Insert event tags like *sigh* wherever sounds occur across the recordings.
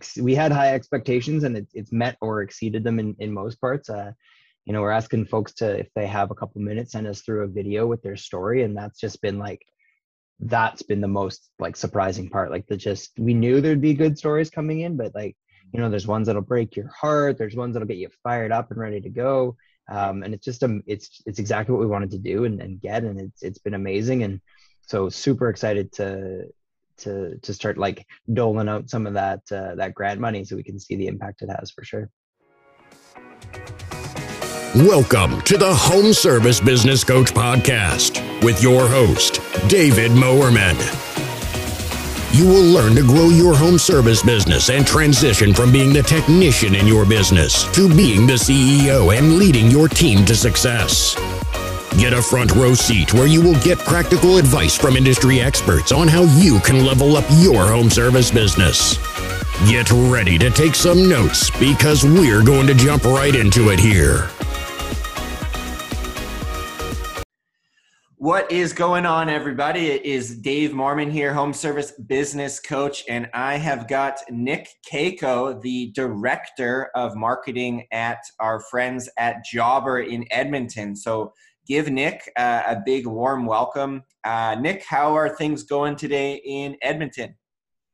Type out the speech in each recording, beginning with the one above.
ex- we had high expectations and it, it's met or exceeded them in, in most parts. Uh, you know, we're asking folks to, if they have a couple minutes, send us through a video with their story. And that's just been like, that's been the most like surprising part. Like the just, we knew there'd be good stories coming in, but like, you know, there's ones that'll break your heart. There's ones that'll get you fired up and ready to go. Um, and it's just, um, it's, it's exactly what we wanted to do and, and get, and it's, it's been amazing. And so super excited to, to to start like doling out some of that uh, that grant money so we can see the impact it has for sure. Welcome to the Home Service Business Coach Podcast with your host, David Mowerman. You will learn to grow your home service business and transition from being the technician in your business to being the CEO and leading your team to success. Get a front row seat where you will get practical advice from industry experts on how you can level up your home service business. Get ready to take some notes because we're going to jump right into it here. What is going on, everybody? It is Dave Mowerman here, home service business coach, and I have got Nick Keyko, the director of marketing at our friends at Jobber in Edmonton. So, give Nick uh, a big warm welcome. Uh, Nick, how are things going today in Edmonton?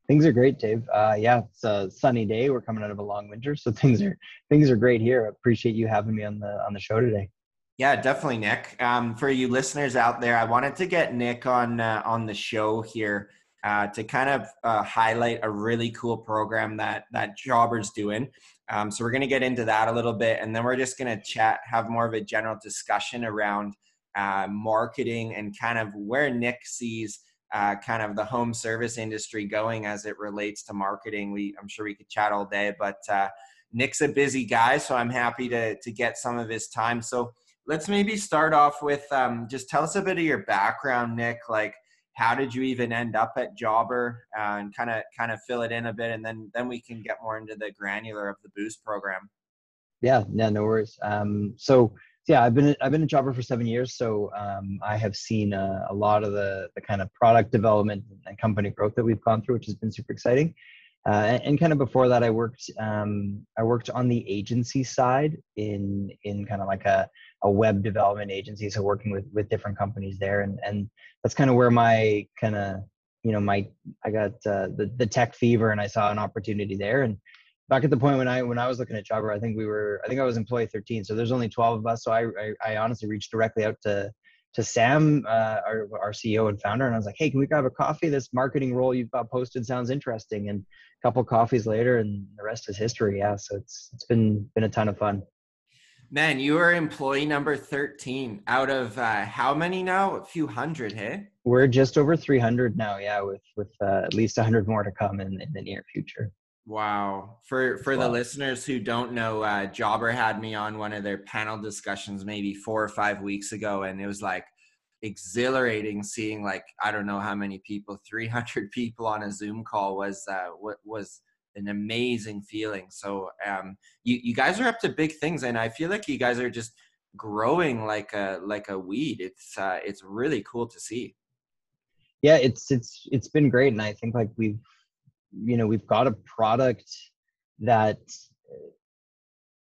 Things are great, Dave. Uh, yeah, it's a sunny day. We're coming out of a long winter, so *laughs* things are things are great here. I appreciate you having me on the on the show today. Yeah, definitely, Nick. Um, for you listeners out there, I wanted to get Nick on uh, on the show here uh, to kind of uh, highlight a really cool program that that Jobber's doing. Um, so we're going to get into that a little bit, and then we're just going to chat, have more of a general discussion around uh, marketing and kind of where Nick sees uh, kind of the home service industry going as it relates to marketing. We, I'm sure we could chat all day, but uh, Nick's a busy guy, so I'm happy to to get some of his time. So let's maybe start off with um, just tell us a bit of your background, Nick. Like how did you even end up at Jobber? Uh, and kind of kind of fill it in a bit and then then we can get more into the granular of the boost program. Yeah yeah no worries. Um, so yeah i've been i've been a jobber for seven years so um, i have seen a, a, lot of the the kind of product development and company growth that we've gone through which has been super exciting uh, and, kind of before that i worked um, i worked on the agency side in in kind of like a a web development agency, so working with with different companies there, and and that's kind of where my kind of you know my I got uh, the the tech fever, and I saw an opportunity there, and back at the point when I when I was looking at Jobber, I think we were I think I was employee 13, so there's only 12 of us, so I I, I honestly reached directly out to to Sam, uh, our, our CEO and founder, and I was like, "Hey, can we grab a coffee? This marketing role you've posted sounds interesting." And a couple coffees later, and the rest is history. Yeah, so it's it's been been a ton of fun. Man, you are employee number 13 out of uh, how many now? A few hundred, hey? We're just over 300 now, yeah, with with uh, at least 100 more to come in, in the near future. Wow. For for wow. the listeners who don't know, uh, Jobber had me on one of their panel discussions maybe four or five weeks ago, and it was like exhilarating seeing like I don't know how many people, *laughs* 300 people on a Zoom call was uh, what was an amazing feeling. So um, you you guys are up to big things, and I feel like you guys are just growing like a like a weed. It's uh, it's really cool to see. Yeah, it's it's it's been great, and I think like we've you know we've got a product that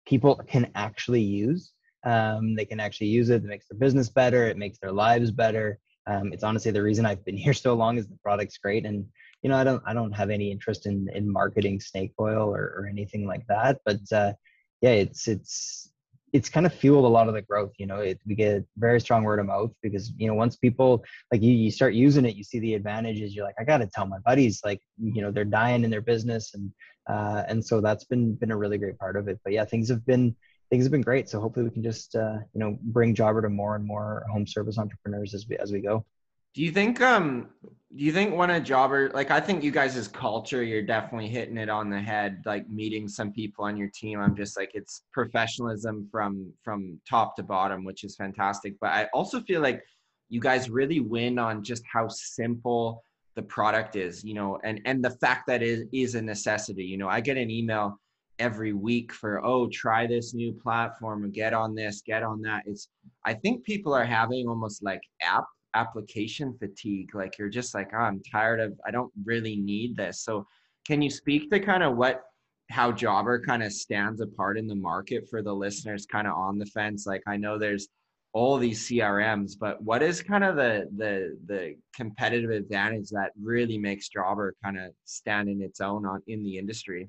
people can actually use. Um, they can actually use it. It makes their business better. It makes their lives better. Um, it's honestly the reason I've been *laughs* here so long is the product's great, and you know, I don't I don't have any interest in in marketing snake oil or, or anything like that. But uh, yeah, it's it's it's kind of fueled a lot of the growth. You know, it, we get very strong word of mouth because you know once people like you you start using it, you see the advantages. You're like, I got to tell my buddies, like you know, they're dying in their business, and uh, and so that's been been a really great part of it. But yeah, things have been things have been great. So hopefully we can just uh, you know bring Jobber to more and more home service entrepreneurs as we as we go. Do you think um do you think when a jobber like I think you guys' culture, you're definitely hitting it on the head, like meeting some people on your team. I'm just like it's professionalism from from top to bottom, which is fantastic. But I also feel like you guys really win on just how simple the product is, you know, and and the fact that it is a necessity. You know, I get an email every week for oh try this new platform or get on this get on that it's i think people are having almost like app application fatigue like you're just like oh, i'm tired of i don't really need this so can you speak to kind of what how Jobber kind of stands apart in the market for the listeners kind of on the fence. Like I know there's all these CRMs, but what is kind of the the the competitive advantage that really makes Jobber kind of stand in its own on in the industry?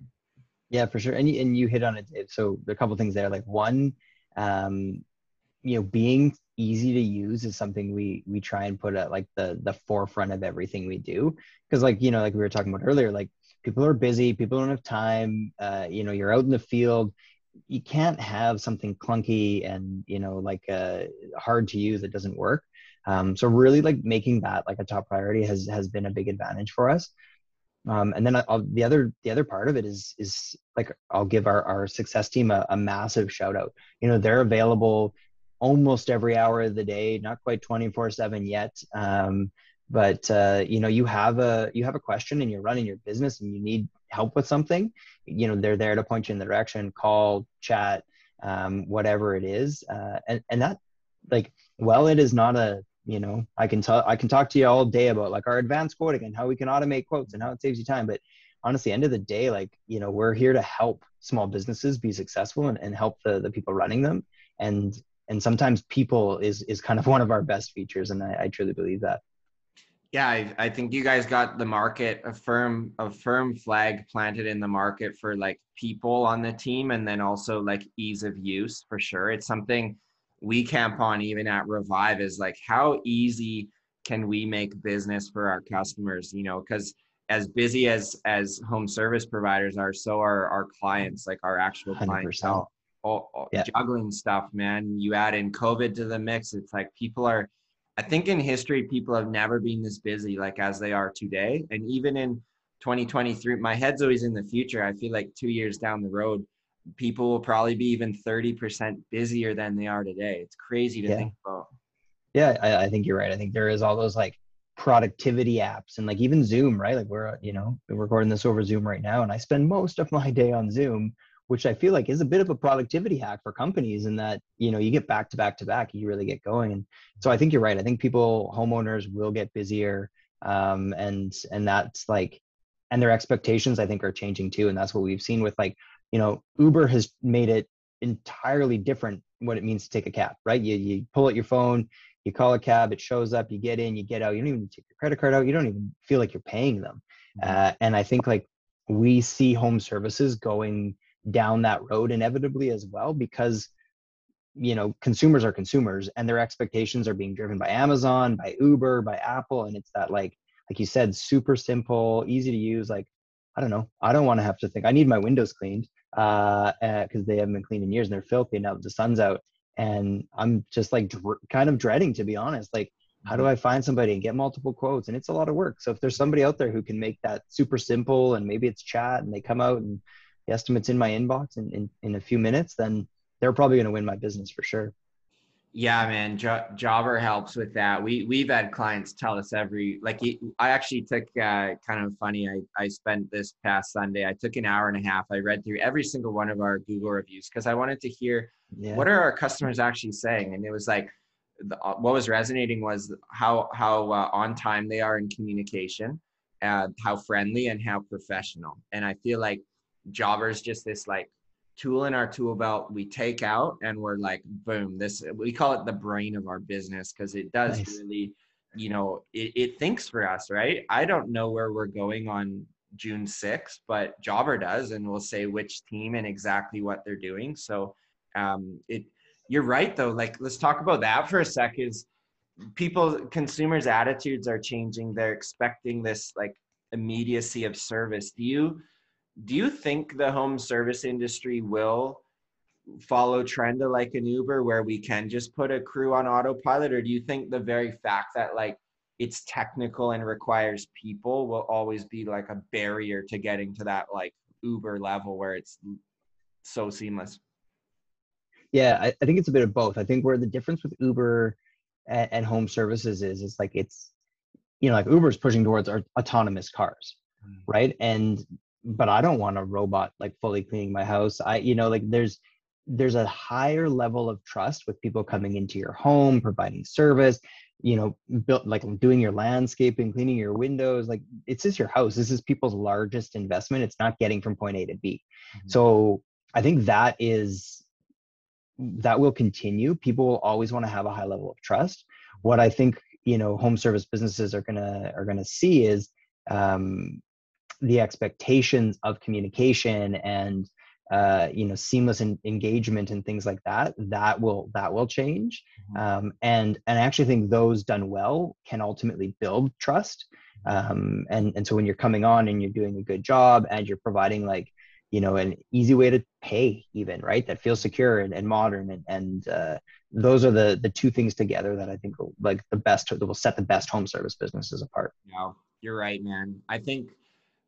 Yeah, for sure. And you, and you hit on it. So a couple things there. Like one, um, you know, being easy to use is something we we try and put at like the the forefront of everything we do. Because like you know, like we were talking about earlier, like people are busy, people don't have time. Uh, you know, you're out in the field. You can't have something clunky and you know like uh, hard to use that doesn't work. Um, so really, like making that like a top priority has has been a big advantage for us. Um, and then I'll, the other the other part of it is is like I'll give our, our success team a, a massive shout out. You know they're available almost every hour of the day, not quite 24 seven yet. Um, but uh, you know you have a you have a question and you're running your business and you need help with something you know they're there to point you in the direction call chat um, whatever it is. Uh, and, and that like well it is not a you know i can tell i can talk to you all day about like our advanced quoting and how we can automate quotes and how it saves you time. But honestly end of the day like you know we're here to help small businesses be successful and, and help the, the people running them. And and sometimes people is is kind of *laughs* one of our best features and i, I truly believe that. Yeah I, I think you guys got the market a firm a firm flag planted in the market for like people on the team and then also like ease of use for sure. It's something we camp on even at revive is like how easy can we make business for our customers you know? Because as busy as as home service providers are so are our clients like our actual 100%. clientele all, all yeah. juggling stuff man you add in covid to the mix it's like people are I think in history, people have never been this busy like as they are today. And even in 2023, my head's always in the future. I feel like two years down the road, people will probably be even 30% busier than they are today. It's crazy to yeah. think about. Yeah, I, I think you're right. I think there is all those like productivity apps and like even Zoom, right? Like we're, you know, we're recording this over Zoom right now. And I spend most of my day on Zoom which I feel like is a bit of a productivity hack for companies in that, you know, you get back to back to back, you really get going. And so I think you're right. I think people, homeowners will get busier. Um, and, and that's like, and their expectations I think are changing too. And that's what we've seen with like, you know, Uber has made it entirely different what it means to take a cab, right? You, you pull out your phone, you call a cab, it shows up, you get in, you get out, you don't even take your credit card out, you don't even feel like you're paying them. Mm-hmm. Uh, and I think like we see home services going down that road inevitably as well because you know consumers are consumers and their expectations are being driven by amazon by uber by apple and it's that like like you said super simple easy to use like i don't know i don't want to have to think i need my windows cleaned uh because uh, they haven't been cleaned in years and they're filthy now the sun's out. And i'm just like dr- kind of dreading to be honest like how do mm-hmm. i find somebody and get multiple quotes? And it's a lot of work. So if there's somebody out there who can make that super simple and maybe it's chat and they come out and the estimates in my inbox in, in, in a few minutes, then they're probably going to win my business for sure. Yeah, man, jo- Jobber helps with that. We we've had clients tell us every like I actually took uh, kind of funny. I I spent this past Sunday. I took an hour and a half. I read through every single one of our Google reviews because I wanted to hear yeah. what are our customers actually saying, and it was like the, uh, what was resonating was how how uh, on time they are in communication, uh, how friendly and how professional. And I feel like Jobber is just this like tool in our tool belt we take out and we're like boom this we call it the brain of our business because it does nice. really you know it, it thinks for us right? I don't know where we're going on june 6th but jobber does and we'll say which team and exactly what they're doing. So um it you're right though like let's talk about that for a sec is people consumers attitudes are changing. They're expecting this like immediacy of service. Do you do you think the home service industry will follow trend of like an Uber where we can just put a crew on autopilot or do you think the very fact that like it's technical and requires people will always be like a barrier to getting to that like Uber level where it's so seamless? Yeah, I, I think it's a bit of both. I think where the difference with Uber and, and home services is is like it's you know like Uber's pushing towards our autonomous cars, mm. right? And but I don't want a robot like fully cleaning my house. I, you know, like there's there's a higher level of trust with people coming into your home, providing service. you know built like doing your landscaping cleaning your windows like it's just your house this is people's largest investment it's not getting from point a to b mm-hmm. so i think that is that will continue people will always want to have a high level of trust what i think you know home service businesses are gonna are gonna see is um, the expectations of communication and uh, you know seamless in, engagement and things like that that will that will change mm-hmm. um, and and i actually think those done well can ultimately build trust mm-hmm. um, and and so when you're coming on and you're doing a good job and you're providing like you know an easy way to pay even right that feels secure and, and modern and, and uh, those are the the two things together that i think will, like the best that will set the best home service businesses apart yeah you're right man i think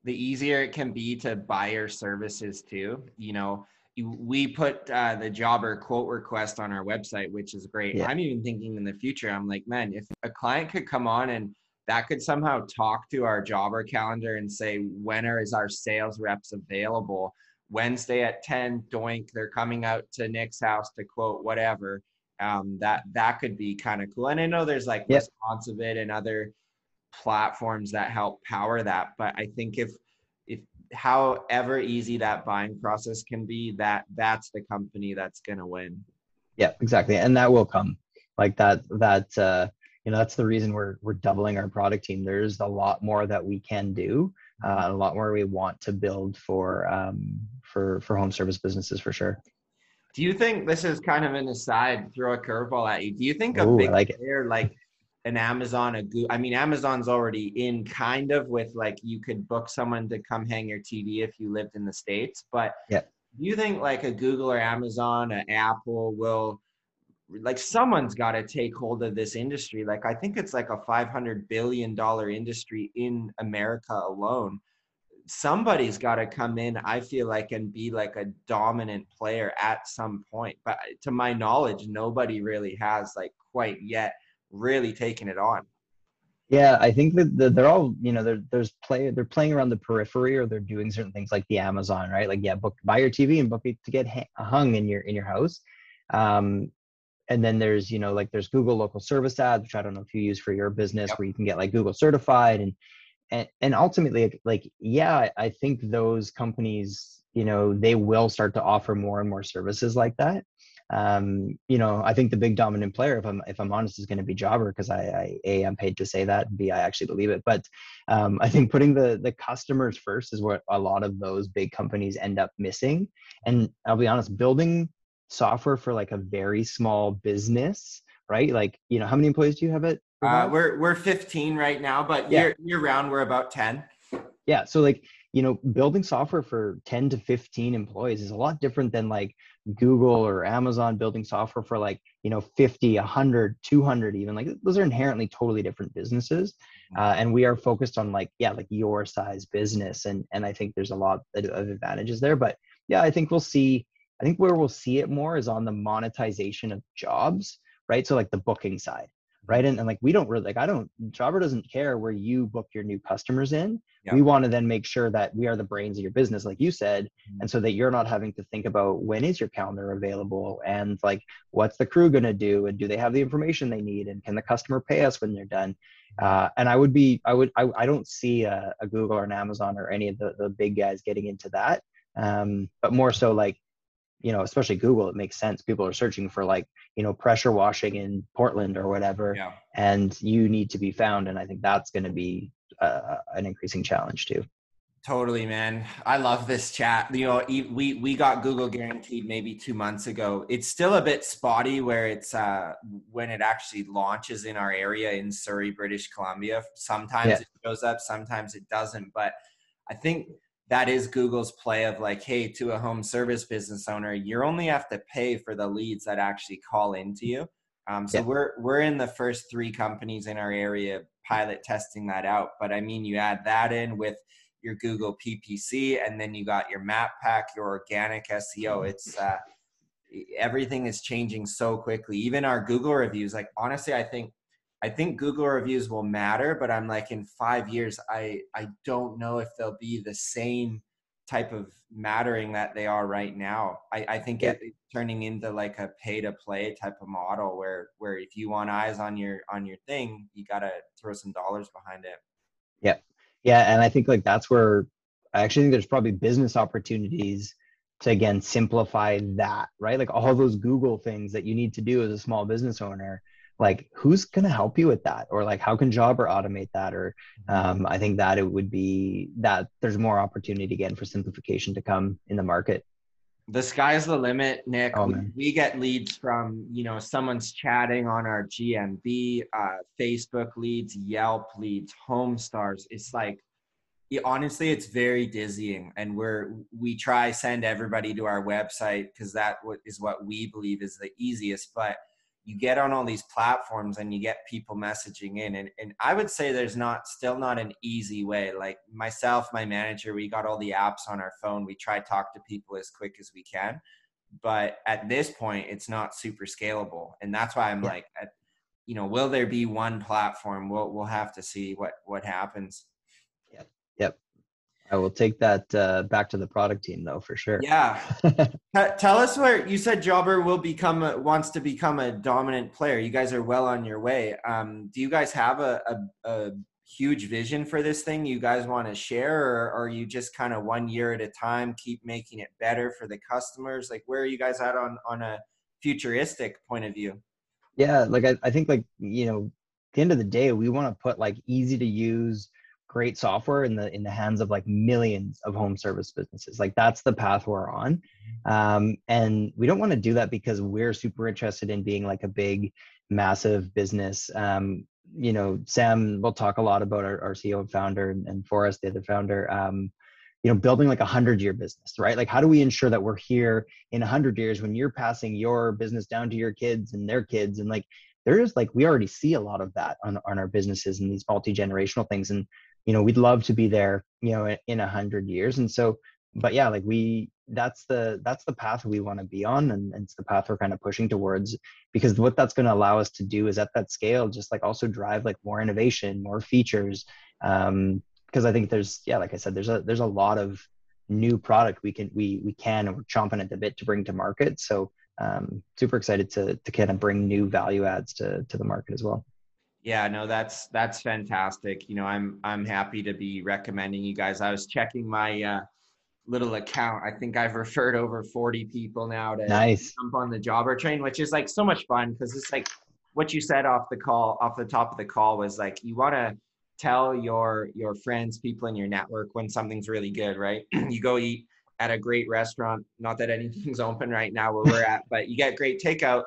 the easier it can be to buy your services too. You know, we put uh, the jobber quote request on our website, which is great. Yeah. I'm even thinking in the future, I'm like, man, if a client could come on and that could somehow talk to our jobber calendar and say, when are is our sales reps available? Wednesday at 10, doink, they're coming out to Nick's house to quote whatever. Um, that that could be kind of cool. And I know there's like yep. ResponsiBid and other platforms that help power that. But I think if if however easy that buying process can be, that that's the company that's gonna win. Yeah, exactly. And that will come. Like that that uh you know that's the reason we're we're doubling our product team there's a lot more that we can do uh, a lot more we want to build for um, for for home service businesses for sure do you think this is kind of an aside throw a curveball at you do you think a Ooh, big like player like an Amazon, a Google. I mean, Amazon's already in kind of with like you could book someone to come hang your TV if you lived in the States. But yeah. do you think like a Google or Amazon, an Apple will like someone's got to take hold of this industry? Like I think it's like a 500 billion dollar industry in America alone. Somebody's got to come in, I feel like, and be like a dominant player at some point. But to my knowledge, nobody really has like quite yet really taking it on. Yeah, I think that the, they're all, you know, they're, there's play, they're playing around the periphery or they're doing certain things like the Amazon, right? Like, yeah, book, buy your TV and book it to get hung in your, in your house. Um, and then there's, you know, like there's Google local service ads, which I don't know if you use for your business yep. where you can get like Google certified and, and, and ultimately like, yeah, I think those companies, you know, they will start to offer more and more services like that um, you know, I think the big dominant player, if I'm if I'm honest, is going to be Jobber because I, I a I'm paid to say that, b I actually believe it. But um, I think putting the the customers first is what a lot of those big companies end up missing. And I'll be honest, building software for like a very small business, right? Like, you know, how many employees do you have at? Uh, we're we're 15 right now, but yeah. year year round we're about 10. Yeah, so like you know, building software for 10 to 15 employees is a lot different than like Google or Amazon building software for like, you know, 50, 100, 200 even. Like those are inherently totally different businesses. Mm-hmm. Uh, and we are focused on like, yeah, like your size business. And, and I think there's a lot of advantages there. But yeah, I think we'll see, I think where we'll see it more is on the monetization of jobs, right? So like the booking side right? And, and like we don't really like i don't jobber doesn't care where you book your new customers in. Yeah. we want to then make sure that we are the brains of your business like you said mm-hmm. and so that you're not having to think about when is your calendar available and like what's the crew going to do and do they have the information they need and can the customer pay us when they're done? Uh, and i would be i would i, I don't see a, a, google or an amazon or any of the, the big guys getting into that um, but more so like you know, especially Google, it makes sense. People are searching for like, you know, pressure washing in Portland or whatever, yeah. and you need to be found. And I think that's going to be uh, an increasing challenge too. Totally, man. I love this chat. You know, we we got Google guaranteed maybe two months ago. It's still a bit spotty where it's uh, when it actually launches in our area in Surrey, British Columbia. Sometimes yeah. it shows up, sometimes it doesn't. But I think that is Google's play of like, hey, to a home service business owner, you only have to pay for the leads that actually call into you. Um, so yeah. we're we're in the first three companies in our area pilot testing that out. But I mean, you add that in with your Google PPC, and then you got your map pack, your organic SEO. It's uh, everything is changing so quickly. Even our Google reviews, like honestly, I think I think Google reviews will matter, but I'm like in five years, I I don't know if they'll be the same type of mattering that they are right now. I, I think yeah. it's turning into like a pay to play type of model where where if you want eyes on your on your thing, you gotta throw some dollars behind it. Yeah. Yeah. And I think like that's where I actually think there's probably business opportunities to again simplify that, right? Like all those Google things that you need to do as a small business owner like who's going to help you with that? Or like how can jobber automate that? Or um, i think that it would be that there's more opportunity again for simplification to come in the market. The sky's the limit nick. Oh, we, we, get leads from you know someone's chatting on our gmb uh, facebook leads yelp leads homestars. It's like honestly it's very dizzying. And we're we try send everybody to our website because that is what we believe is the easiest. But you get on all these platforms and you get people messaging in and, and i would say there's not still not an easy way. Like myself my manager we got all the apps on our phone. We try to talk to people as quick as we can but at this point it's not super scalable. And that's why i'm yeah. like at, you know will there be one platform? We'll we'll have to see what what happens. Yep. Yep I will take that uh, back to the product team though for sure. Yeah. *laughs* Tell us where you said Jobber will become a, wants to become a dominant player. You guys are well on your way. Um, do you guys have a, a, a, huge vision for this thing you guys want to share, or, or are you just kind of one year at a time keep making it better for the customers? Like where are you guys at on on a futuristic point of view? Yeah, like I, I think like you know, at the end of the day, we want to put like easy to use great software in the in the hands of like millions of home service businesses. Like that's the path we're on. Um, and we don't want to do that because we're super interested in being like a big massive business. Um, you know sam will talk a lot about our, our ceo and founder and, and forrest the other founder um, you know building like a hundred year business right? Like how do we ensure that we're here in a hundred years when you're passing your business down to your kids and their kids? And like there's like we already see a lot of that on, on our businesses and these multi-generational things. And you know we'd love to be there you know in a hundred years and so but yeah like we that's the that's the path we want to be on and, it's the path we're kind of pushing towards because what that's going to allow us to do is at that scale just like also drive like more innovation more features um because i think there's yeah like i said there's a there's a lot of new product we can we we can and we're chomping at the bit to bring to market so um super excited to to kind of bring new value adds to to the market as well yeah, no, that's that's fantastic. You know, I'm I'm happy to be recommending you guys. I was checking my uh, little account. I think I've referred over 40 people now to nice. jump on the jobber train, which is like so much fun because it's like what you said off the call, off the top of the call was like you want to tell your your friends, people in your network when something's really good, right? *clears throat* you go eat at a great restaurant. Not that anything's *laughs* open right now where we're at, but you get great takeout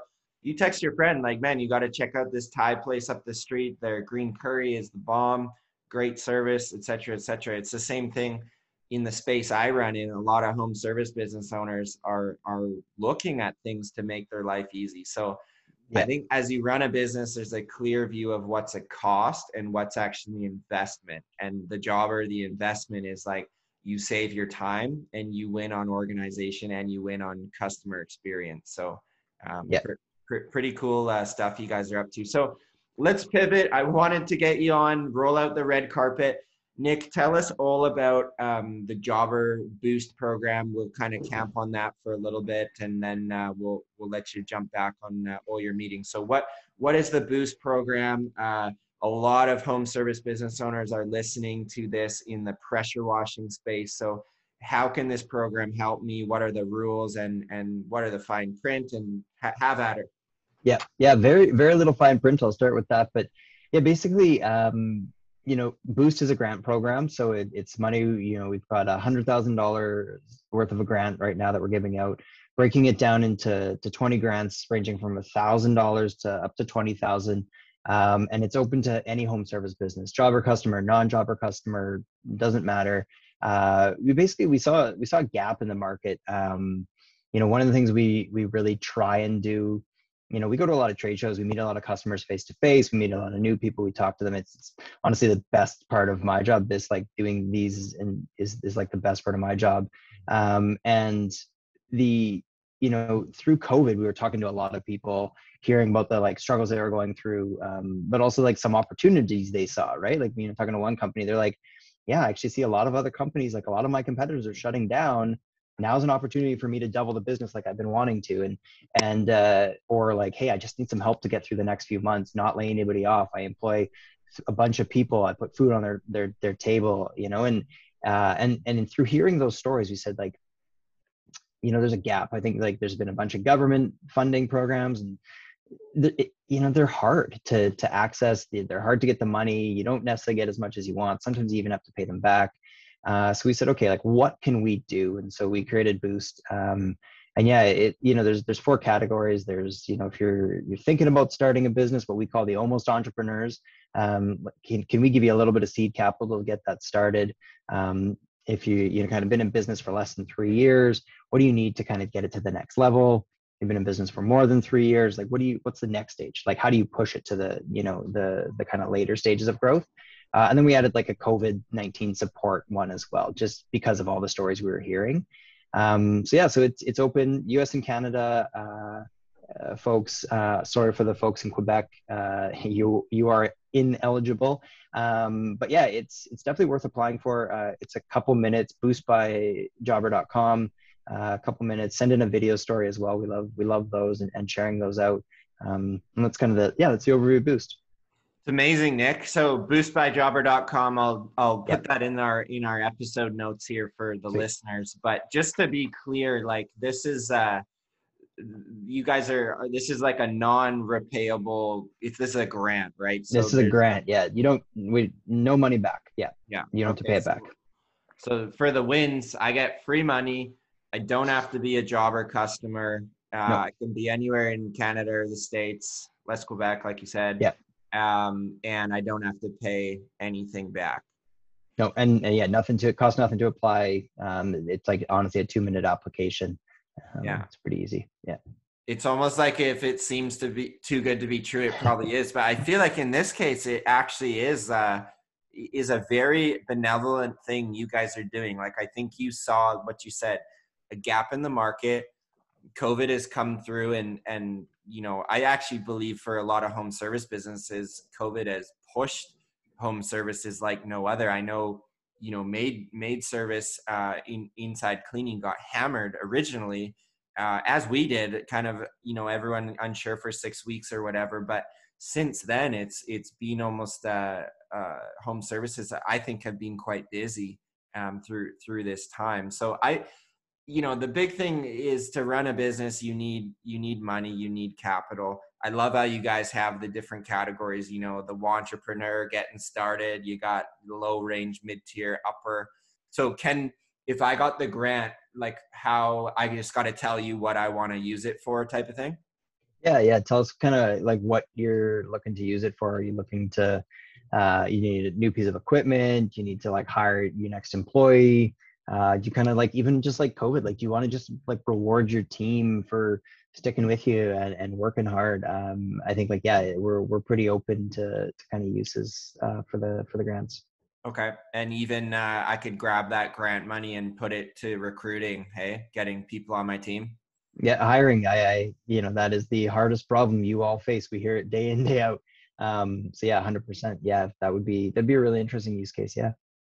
you text your friend like, man, you got to check out this Thai place up the street. Their green curry is the bomb, great service, etc., etc. It's the same thing in the space I run in. A lot of home service business owners are are looking at things to make their life easy. So yeah. I think as you run a business, there's a clear view of what's a cost and what's actually the investment. And the job or the investment is like you save your time and you win on organization and you win on customer experience. So um, yeah. for, pr- pretty cool uh, stuff you guys are up to. So let's pivot. I wanted to get you on, roll out the red carpet. Nick, tell us all about um, the Jobber Boost program. We'll kind of camp on that for a little bit, and then uh, we'll we'll let you jump back on uh, all your meetings. So, what what is the Boost program? Uh, a lot of home service business owners are listening to this in the pressure washing space. So, how can this program help me? What are the rules and and what are the fine print? And ha- have at it. Yeah, yeah, very very little fine print. I'll start with that, but yeah, basically, um, you know, Boost is a grant program, so it, it's money. You know, we've got a hundred thousand dollars worth of a grant right now that we're giving out, breaking it down into to twenty grants, ranging from a thousand dollars to up to twenty thousand. Um, and it's open to any home service business, jobber customer, non-jobber customer, doesn't matter. Uh, we basically we saw we saw a gap in the market. Um, you know, one of the things we we really try and do you know, we go to a lot of trade shows, we meet a lot of customers face to face, we meet a lot of new people, we talk to them. It's, it's, honestly the best part of my job. This like doing these and is is like the best part of my job. Um, and the you know through COVID, we were talking to a lot of people, hearing about the like struggles they were going through, um, but also like some opportunities they saw. Right, like you know, talking to one company, they're like, yeah, I actually see a lot of other companies, like a lot of my competitors are shutting down. Now's an opportunity for me to double the business like I've been wanting to. And, and, uh, or like, hey, I just need some help to get through the next few months, not lay anybody off. I employ a bunch of people. I put food on their, their, their table, you know, and, uh, and, and through hearing those stories, we said like, you know, there's a gap. I think like there's been a bunch of government funding programs and it, you know they're hard to to access they're hard to get the money you don't necessarily get as much as you want sometimes you even have to pay them back uh, so we said okay like what can we do? And so we created boost um, and yeah it you know there's there's four categories. There's you know if you're you're thinking about starting a business what we call the almost entrepreneurs um, can, can we give you a little bit of seed capital to get that started? Um, if you you know kind of been in business for less than three years what do you need to kind of get it to the next level? You've been in business for more than three years like what do you what's the next stage? Like how do you push it to the you know the the kind of later stages of growth uh, and then we added like a covid-19 support one as well just because of all the stories we were hearing. Um, so yeah so it's it's open. Us and canada uh, uh, folks uh, sorry for the folks in quebec uh, *laughs* you you are ineligible. Um, but yeah it's it's definitely worth applying for. Uh, it's a couple minutes boost by jobber.com a couple minutes. Send in a video story as well. We love we love those and, and sharing those out. Um, and that's kind of the yeah that's the overview boost it's amazing nick so boostbyjobber.com i'll i'll put yep. that in our in our episode notes here for the Sweet. listeners but just to be clear like this is uh you guys are this is like a non-repayable if this is a grant right so this is a grant yeah you don't we no money back yeah yeah you don't okay, have to pay it back so for the wins i get free money I don't have to be a jobber customer. Uh, no. I can be anywhere in Canada or the States, West Quebec, like you said. Yeah. Um, and I don't have to pay anything back. No, and, and yeah, nothing to it costs nothing to apply. Um, it's like honestly a two minute application. Um, yeah, it's pretty easy. Yeah. It's almost like if it seems to be too good to be true, it probably is. But I feel like in this case, it actually is. Uh, is a very benevolent thing you guys are doing. Like I think you saw what you said a gap in the market. COVID has come through and and you know, I actually believe for a lot of home service businesses, COVID has pushed home services like no other. I know, you know, maid maid service uh, in inside cleaning got hammered originally, uh, as we did. Kind of, you know, everyone unsure for six weeks or whatever. But since then, it's it's been almost uh, uh, home services. I think have been quite busy um, through through this time. So I you know the big thing is to run a business you need you need money you need capital. I love how you guys have the different categories you know the entrepreneur getting started you got low range mid tier upper. So can if i got the grant like how i just got to tell you what i want to use it for type of thing? Yeah yeah tell us kind of like what you're looking to use it for. Are you looking to uh, you need a new piece of equipment? You need to like hire your next employee uh, you kind of like even just like covid like do you want to just like reward your team for sticking with you and, and working hard? Um, i think like yeah we're we're pretty open to, to kind of uses uh, for the for the grants. Okay and even uh, i could grab that grant money and put it to recruiting hey getting people on my team. Yeah hiring i i you know that is the hardest problem you all face. We hear it day in day out. Um so yeah 100% yeah that would be that'd be a really interesting use case yeah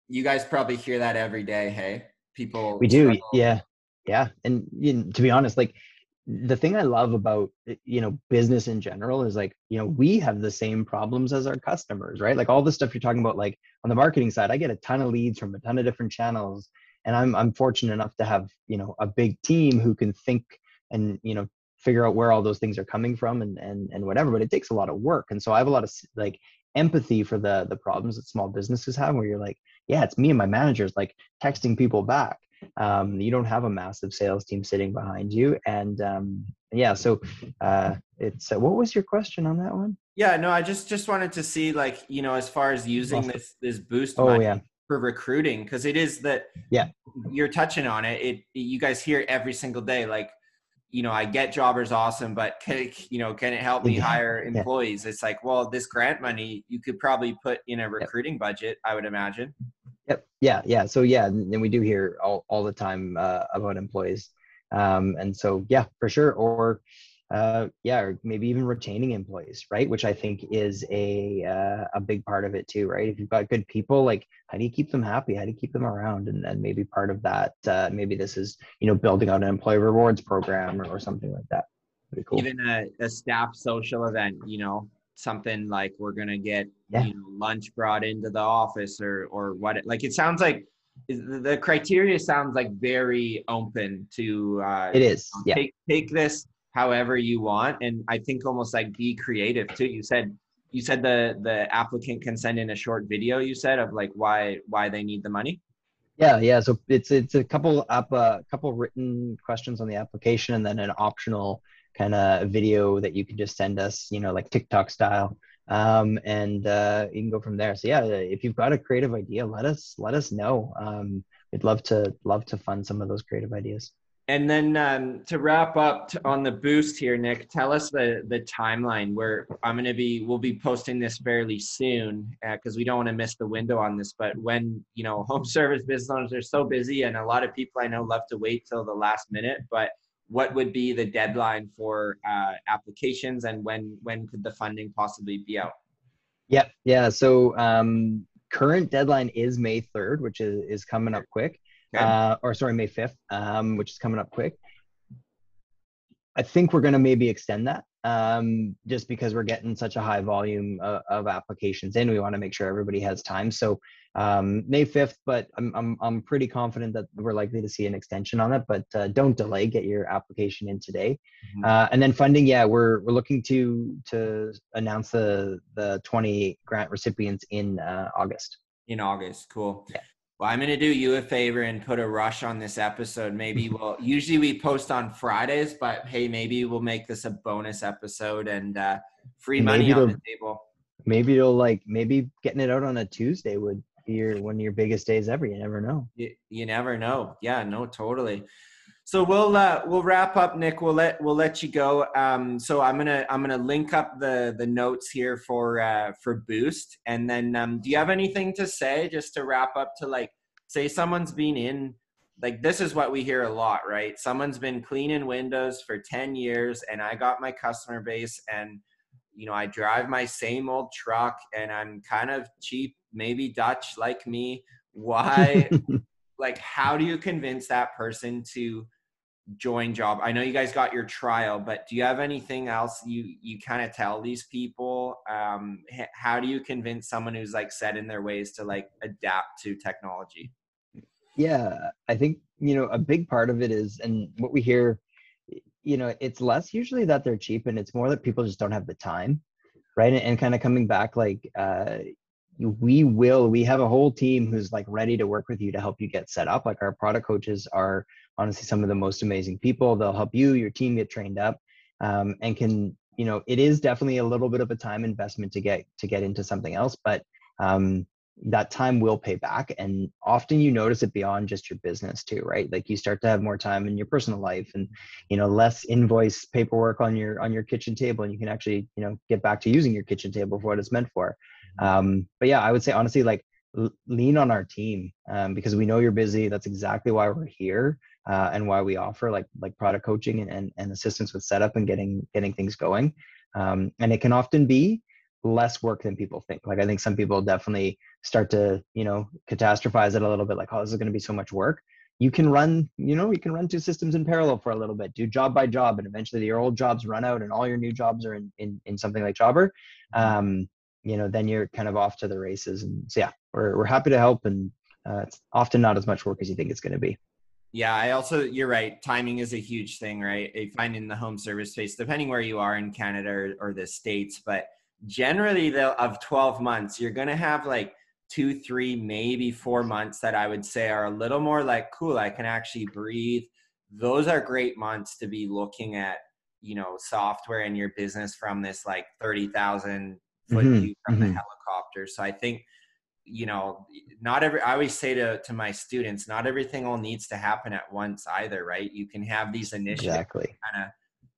you guys probably hear that every day. Hey, people. We do. Struggle. Yeah. Yeah. And you know, to be honest, like the thing I love about, you know, business in general is like, you know, we have the same problems as our customers, right? Like all the stuff you're talking about, like on the marketing side, I get a ton of leads from a ton of different channels. And I'm, I'm fortunate enough to have, you know, a big team who can think and, you know, figure out where all those things are coming from and, and, and whatever, but it takes a lot of work. And so I have a lot of like empathy for the, the problems that small businesses have where you're like, yeah, it's me and my managers like texting people back. Um, you don't have a massive sales team sitting behind you, and um, yeah, so uh, it's uh, what was your question on that one? Yeah, no, I just just wanted to see like you know as far as using awesome. this this boost oh, yeah. for recruiting because it is that yeah you're touching on it. It you guys hear every single day like you know, I get jobbers awesome, but can, you know, can it help me hire employees? Yeah. It's like, well, this grant money you could probably put in a recruiting yep. budget, I would imagine. Yep. Yeah. Yeah. So yeah, and we do hear all, all the time uh, about employees. Um, and so yeah, for sure. Or uh, yeah, or maybe even retaining employees, right? Which I think is a uh, a big part of it too, right? If you've got good people, like how do you keep them happy? How do you keep them around? And then maybe part of that, uh, maybe this is you know building out an employee rewards program or, or something like that. Pretty cool. Even a, a staff social event, you know, something like we're gonna get yeah. you know, lunch brought into the office or or what? It, like it sounds like the criteria sounds like very open to. Uh, it is. yeah. Take take this however you want. And i think almost like be creative too. You said you said the the applicant can send in a short video you said of like why why they need the money? Yeah yeah. So it's it's a couple up a uh, couple written questions on the application and then an optional kind of video that you can just send us you know like tiktok style. Um, and uh, you can go from there. So yeah if you've got a creative idea let us let us know. Um, we'd love to love to fund some of those creative ideas and then um, to wrap up on the boost here, Nick, tell us the the timeline where I'm going to be. We'll be posting this fairly soon because uh, we don't want to miss the window on this. But when you know *laughs* home service business owners are so busy, and a lot of people I know love to wait till the last minute. But what would be the deadline for uh, applications, and when when could the funding possibly be out? Yeah, yeah. So um, current deadline is May 3rd, which is is coming up quick uh, or sorry, May 5th, um, which is coming up quick. I think we're going to maybe extend that um, just because we're getting such a high volume of, of applications in. We want to make sure everybody has time. So um, May 5th, but I'm, I'm, I'm pretty confident that we're likely to see an extension on it, but uh, don't delay, get your application in today. Mm-hmm. Uh, and then funding, yeah, we're, we're looking to, to announce the, the 20 grant recipients in uh, August. In August, cool. Yeah. Well, I'm going to do you a favor and put a rush on this episode. Maybe *laughs* we'll, usually we post on Fridays, but hey, maybe we'll make this a bonus episode and uh, free money on the table. Maybe you'll like, maybe getting it out on a Tuesday would be your, one of your biggest days ever. You never know. You, you never know. Yeah, no, totally. So we'll uh, we'll wrap up, Nick. We'll let we'll let you go. Um, so I'm gonna I'm gonna link up the the notes here for uh, for Boost, and then um, do you have anything to say just to wrap up to like say someone's been in like this is what we hear a lot, right? Someone's been cleaning windows for ten years, and I got my customer base, and you know I drive my same old truck, and I'm kind of cheap, maybe Dutch like me. Why? *laughs* like, how do you convince that person to join job. I know you guys got your trial but do you have anything else you you kind of tell these people? Um how do you convince someone who's like set in their ways to like adapt to technology? Yeah i think you know a big part of it is and what we hear you know it's less usually that they're cheap and it's more that people just don't have the time right? And, and kind of coming back like uh we will we have a whole team who's like ready to work with you to help you get set up. Like our product coaches are honestly some of the most amazing people. They'll help you your team get trained up um, and can you know it is definitely a little bit of a time investment to get to get into something else but um, that time will pay back and often you notice it beyond just your business too right like you start to have more time in your personal life and you know less invoice paperwork on your on your kitchen table and you can actually you know get back to using your kitchen table for what it's meant for um, but yeah, I would say honestly, like lean on our team um, because we know you're busy. That's exactly why we're here uh, and why we offer like like product coaching and, and, and assistance with setup and getting getting things going. Um, and it can often be less work than people think. Like I think some people definitely start to you know catastrophize it a little bit. Like oh, this is going to be so much work. You can run, you know, you can run two systems in parallel for a little bit, do job by job, and eventually your old jobs run out and all your new jobs are in in, in something like Jobber. Um, you know, then you're kind of off to the races. And so, yeah, we're, we're happy to help. And uh, it's often not as much work as you think it's going to be. Yeah, I also, you're right. Timing is a huge thing, right? I find in the home service space, depending where you are in Canada or, or the States, but generally, the, of 12 months, you're going to have like two, three, maybe four months that I would say are a little more like, cool, I can actually breathe. Those are great months to be looking at, you know, software in your business from this like 30,000 foot mm-hmm. view from mm-hmm. the helicopter. So I think, you know, not every, I always say to, to my students, not everything all needs to happen at once either, right? You can have these initiatives exactly. kind of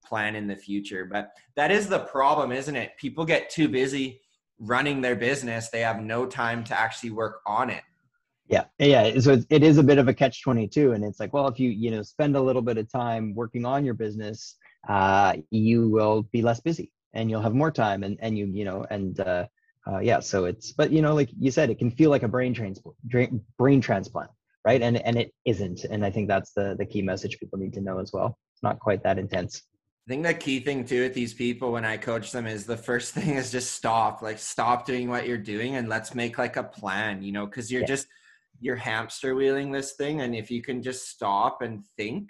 plan in the future. But that is the problem, isn't it? People get too busy running their business. They have no time to actually work on it. Yeah, yeah. So it is a bit of a catch twenty two, and it's like, well, if you you know spend a little bit of time working on your business, uh, you will be less busy and you'll have more time and and you you know and uh, uh, yeah so it's but you know like you said it can feel like a brain transplant brain transplant right and and it isn't and i think that's the the key message people need to know as well it's not quite that intense I think the key thing too with these people when I coach them is the first *laughs* thing is just stop, like stop doing what you're doing and let's make like a plan, you know, because you're yeah. just you're hamster wheeling this thing, and if you can just stop and think,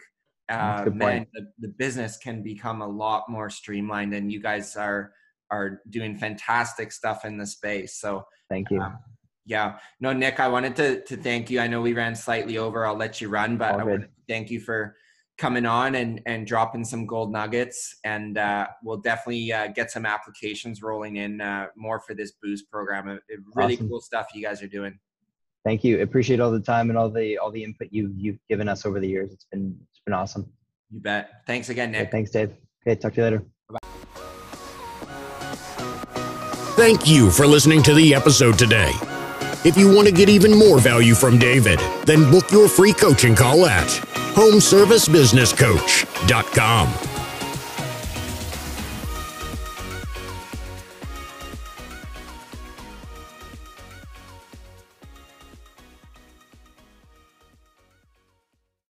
uh, man, the, the business can become a lot more streamlined, and you guys are are doing fantastic stuff in the space. So thank you. Um, yeah, no, Nick, I wanted to to thank you. I know we ran slightly over. I'll let you run, but I want to thank you for coming on and and dropping some gold nuggets. And uh, we'll definitely uh, get some applications rolling in uh, more for this boost program. It, it really awesome. cool stuff you guys are doing. Thank you. Appreciate all the time and all the all the input you've you've given us over the years. It's been it's been awesome. You bet. Thanks again, Nick. Okay, thanks, Dave. Okay, talk to you later. Bye. Thank you for listening to the episode today. If you want to get even more value from David, then book your free coaching call at homeservicebusinesscoach.com.